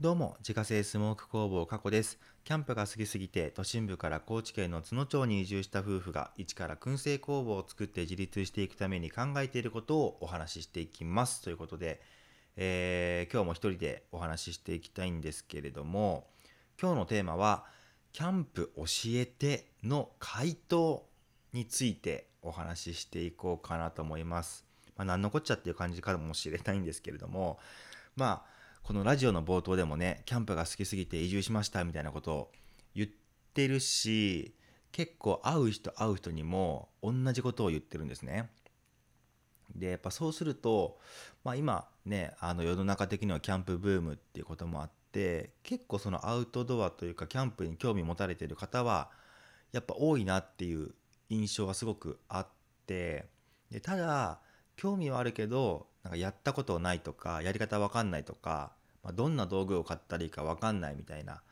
どうも、自家製スモーク工房加古です。キャンプが好きすぎて、都心部から高知県の津野町に移住した夫婦が、一から燻製工房を作って自立していくために考えていることをお話ししていきます。ということで、えー今日も一人でお話ししていきたいんですけれども、今日のテーマは、キャンプ教えての回答についてお話ししていこうかなと思います。まあ、何のこっちゃっていう感じかもしれないんですけれども、まあ、このラジオの冒頭でもね、キャンプが好きすぎて移住しましたみたいなことを言ってるし、結構会う人会う人にも同じことを言ってるんですね。で、やっぱそうすると、まあ今ね、あの世の中的にはキャンプブームっていうこともあって、結構そのアウトドアというかキャンプに興味持たれてる方は、やっぱ多いなっていう印象がすごくあって、でただ、興味はあるけど、なんかやったことないとか、やり方わかんないとか、まあ、どんな道具を買ったらいいかわかんないみたいな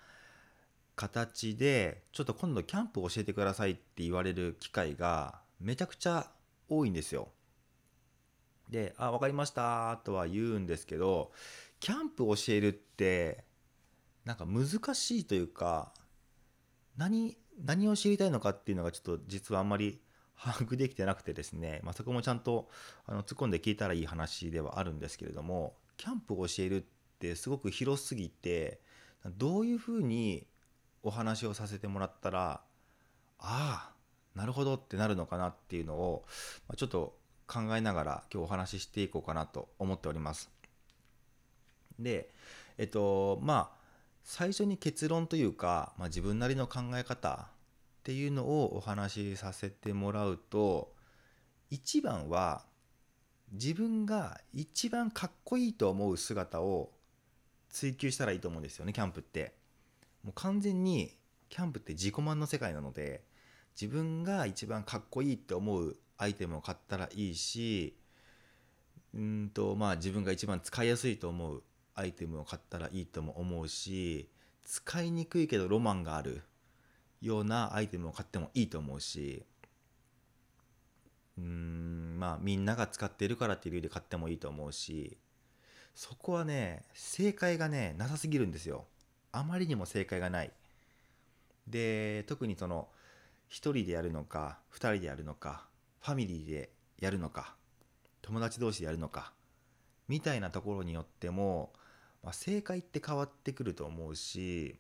形で、ちょっと今度キャンプ教えてくださいって言われる機会がめちゃくちゃ多いんですよ。で、あ、わかりましたとは言うんですけど、キャンプ教えるって、なんか難しいというか、何、何を知りたいのかっていうのがちょっと実はあんまり把握できてなくてですね、まあ、そこもちゃんとあの突っ込んで聞いたらいい話ではあるんですけれども、キャンプを教えるってすごく広すぎて、どういうふうにお話をさせてもらったら、ああ、なるほどってなるのかなっていうのを、まあちょっと考えながら今日お話ししていこうかなと思っております。で、えっと、まあ、最初に結論というか、まあ、自分なりの考え方っていうのをお話しさせてもらうと、一番は自分が一番かっこいいと思う姿を追求したらいいと思うんですよね、キャンプって。もう完全にキャンプって自己満の世界なので、自分が一番かっこいいって思うアイテムを買ったらいいし、うんと、まあ自分が一番使いやすいと思うアイテムを買ったらいいとも思うし、使いにくいけどロマンがあるようなアイテムを買ってもいいと思うし、うん、まあみんなが使っているからっていう理由で買ってもいいと思うし、そこはね、正解がね、なさすぎるんですよ。あまりにも正解がない。で、特にその、一人でやるのか、二人でやるのか、ファミリーでやるのか、友達同士でやるのか、みたいなところによっても、まあ、正解って変わってくると思うし、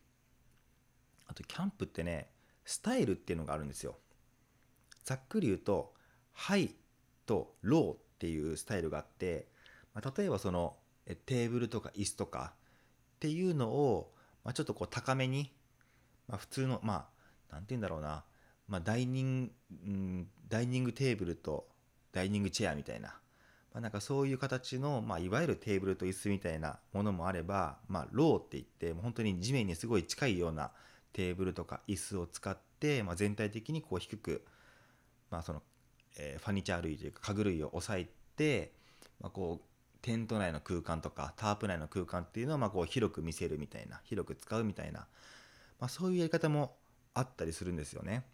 あとキャンプってね、スタイルっていうのがあるんですよ。ざっくり言うと、ハイとローっていうスタイルがあって、まあ、例えばそのえテーブルとか椅子とかっていうのを、まあ、ちょっとこう高めに、まあ、普通の、まあ、なんて言うんだろうな、まあ、ダイニング、ダイニングテーブルとダイニングチェアみたいな、まあ、なんかそういう形の、まあ、いわゆるテーブルと椅子みたいなものもあれば、まあ、ローって言って、もう本当に地面にすごい近いようなテーブルとか椅子を使って、まあ、全体的にこう低く、まあ、その、えーファニチャー類というか家具類を抑えて、まあ、こうテント内の空間とかタープ内の空間っていうのをまあこう広く見せるみたいな広く使うみたいな、まあ、そういうやり方もあったりするんですよね。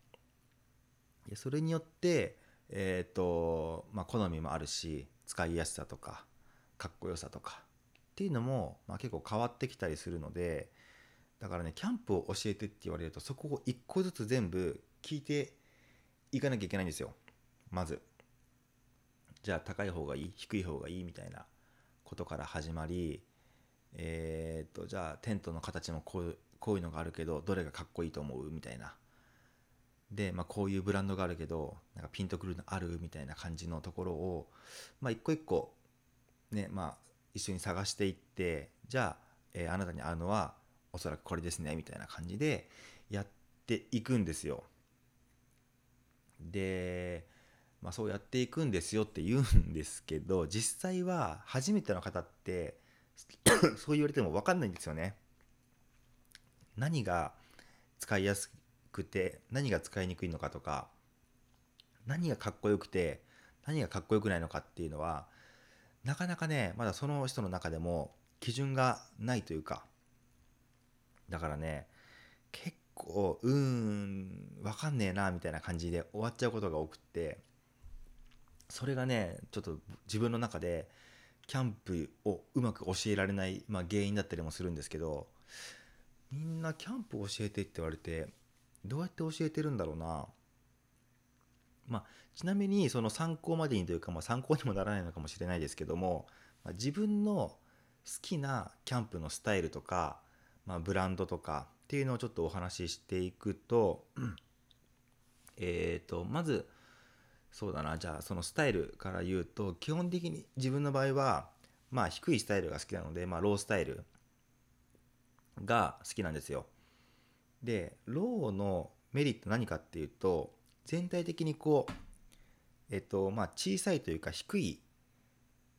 でそれによって、えーとまあ、好みもあるし使いやすさとかかっこよさとかっていうのも、まあ、結構変わってきたりするのでだからねキャンプを教えてって言われるとそこを一個ずつ全部聞いていかなきゃいけないんですよ。まず。じゃあ高い方がいい？低い方がいい？みたいなことから始まりえー、とじゃあテントの形もこうこういうのがあるけどどれがかっこいいと思う？みたいな。で、まあ、こういうブランドがあるけどなんかピンとくるのある？みたいな感じのところを、まあ、一個一個ねまあ一緒に探していってじゃあ、えーあなたに合うのはおそらくこれですねみたいな感じでやっていくんですよでまあ、そうやっていくんですよって言うんですけど実際は初めての方って そう言われても分かんないんですよね。何が使いやすくて何が使いにくいのかとか何がかっこよくて何がかっこよくないのかっていうのはなかなかねまだその人の中でも基準がないというかだからね結構うーん分かんねえなみたいな感じで終わっちゃうことが多くってそれがねちょっと自分の中でキャンプをうまく教えられない、まあ、原因だったりもするんですけどみんなキャンプ教えてって言われてどうやって教えてるんだろうな。まあちなみにその参考までにというか、まあ、参考にもならないのかもしれないですけども、まあ、自分の好きなキャンプのスタイルとか、まあ、ブランドとかっていうのをちょっとお話ししていくと えっとまずそうだなじゃあそのスタイルから言うと基本的に自分の場合はまあ低いスタイルが好きなので、まあ、ロースタイルが好きなんですよ。でローのメリット何かっていうと全体的にこうえっとまあ小さいというか低い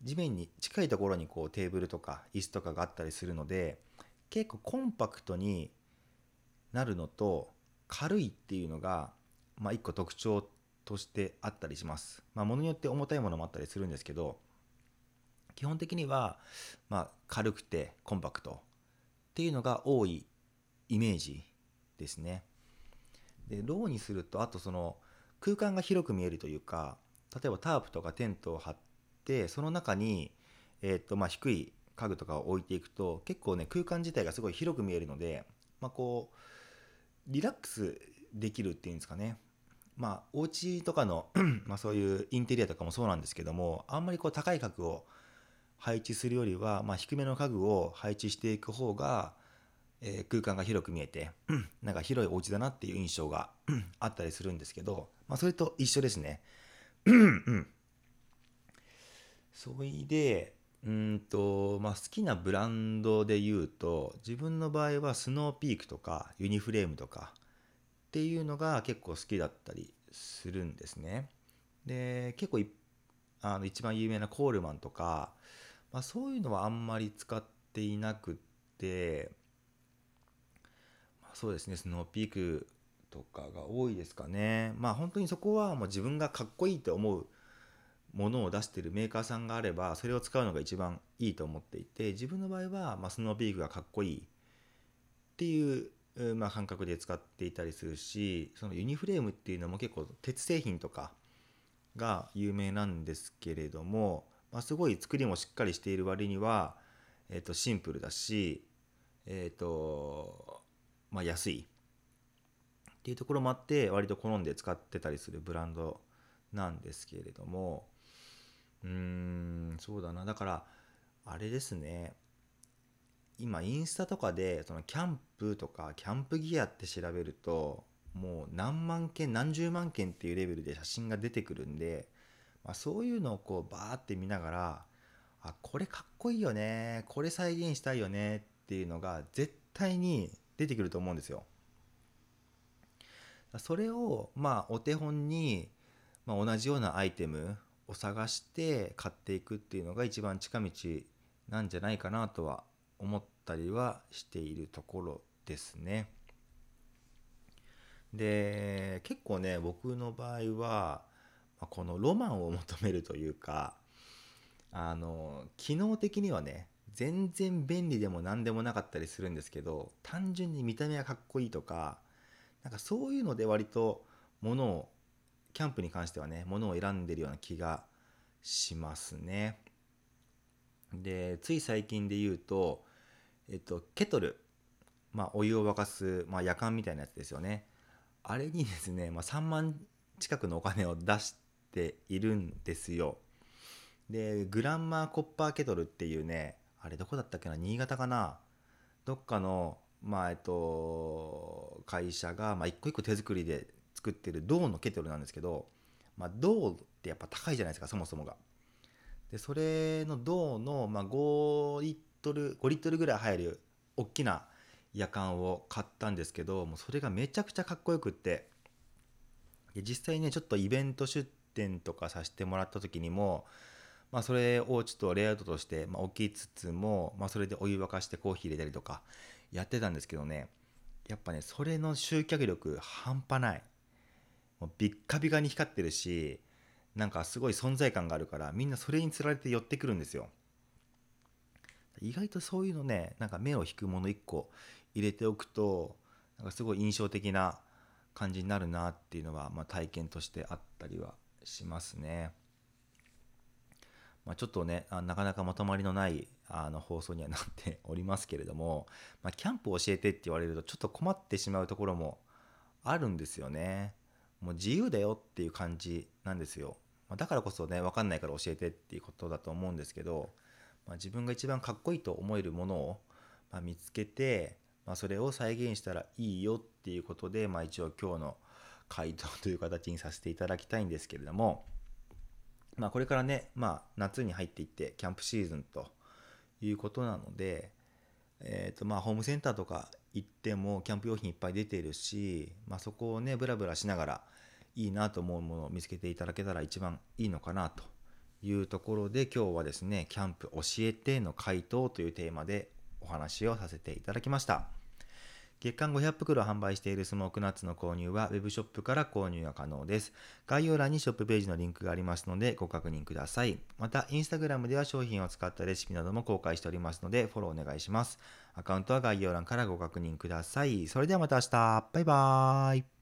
地面に近いところにこうテーブルとか椅子とかがあったりするので結構コンパクトになるのと軽いっていうのが、まあ、一個特徴としてあったりします。まあ、ものによって重たいものもあったりするんですけど基本的には、まあ、軽くてコンパクトっていうのが多いイメージですね。でローにするとあとその空間が広く見えるというか例えばタープとかテントを張ってその中に、えーとまあ、低い家具とかを置いていくと結構ね空間自体がすごい広く見えるので、まあ、こうリラックスできるっていうんですかねまあお家とかの まそういうインテリアとかもそうなんですけどもあんまりこう高い家具を配置するよりは、まあ、低めの家具を配置していく方が、えー、空間が広く見えて なんか広いお家だなっていう印象が あったりするんですけど、まあ、それと一緒ですね。それでうんと、まあ、好きなブランドで言うと自分の場合はスノーピークとかユニフレームとかっていうのが結構好きだったりするんですね。で結構あの一番有名なコールマンとか、まあ、そういうのはあんまり使っていなくって、まあ、そうですねスノーピークとかが多いですかね。まあ本当にそこはもう自分がかっこいいと思うものを出してるメーカーさんがあればそれを使うのが一番いいと思っていて自分の場合は、まあ、スノーピークがかっこいい。っていう、まあ、感覚で使っていたりするしそのユニフレームっていうのも結構鉄製品とかが有名なんですけれども、まあ、すごい作りもしっかりしている割には、えー、とシンプルだし、えっ、とまあ、安い。っていうところもあって割と好んで使ってたりするブランドなんですけれどもうーんそうだなだからあれですね今インスタとかでそのキャンプとかキャンプギアって調べるともう何万件何十万件っていうレベルで写真が出てくるんで、まあ、そういうのをこうバーって見ながらあこれかっこいいよねこれ再現したいよねっていうのが絶対に出てくると思うんですよ。それをまあお手本に、まあ、同じようなアイテムを探して買っていくっていうのが一番近道なんじゃないかなとは思ったりはしているところですね。で結構ね僕の場合はこのロマンを求めるというかあの機能的にはね全然便利でも何でもなかったりするんですけど単純に見た目がかっこいいとかなんかそういうので割と物をキャンプに関してはね物を選んでるような気がしますね。でつい最近で言うとえっとケトルまあお湯を沸かす、まあ、夜間みたいなやつですよね。あれにですね、まあ、3万近くのお金を出しているんですよ。でグランマーコッパーケトルっていうねあれどこだったっけな新潟かな？どっかのまあえっと会社が、まあ、一個一個手作りで作ってる銅のケトルなんですけど、まあ、銅ってやっぱ高いじゃないですかそもそもが。でそれの銅の、まあ、5リットル5リットルぐらい入る大きな夜間を買ったんですけどもうそれがめちゃくちゃかっこよくってで実際ねちょっとイベント出店とかさせてもらった時にも、まあ、それをちょっとレイアウトとして、まあ、置きつつも、まあ、それでお湯沸かしてコーヒー入れたりとかやってたんですけどねやっぱねそれの集客力半端ないビッカビカに光ってるしなんかすごい存在感があるからみんなそれにつられて寄ってくるんですよ意外とそういうのねなんか目を引くもの1個入れておくとなんかすごい印象的な感じになるなっていうのは、まあ、体験としてあったりはしますね。まあ、ちょっとねあなかなかまとまりのないあの放送にはなっておりますけれども、まあ、キャンプを教えてって言われるとちょっと困ってしまうところもあるんですよね。もう自由だよっていう感じなんですよ。ま、だからこそね分かんないから教えてっていうことだと思うんですけど、まあ、自分が一番かっこいいと思えるものを、ま見つけて、まあ、それを再現したらいいよっていうことで、まあ、一応今日の回答という形にさせていただきたいんですけれども、まあ、これからね、まあ、夏に入っていってキャンプシーズンということなので、えーとまあ、ホームセンターとか行ってもキャンプ用品いっぱい出ているし、まあ、そこをねブラブラしながらいいなと思うものを見つけていただけたら一番いいのかなというところで今日はですねキャンプ教えての回答というテーマでお話をさせていただきました。月間500袋販売しているスモークナッツの購入は Web ショップから購入が可能です。概要欄にショップページのリンクがありますのでご確認ください。また、Instagram では商品を使ったレシピなども公開しておりますのでフォローお願いします。アカウントは概要欄からご確認ください。それではまた明日。バイバーイ。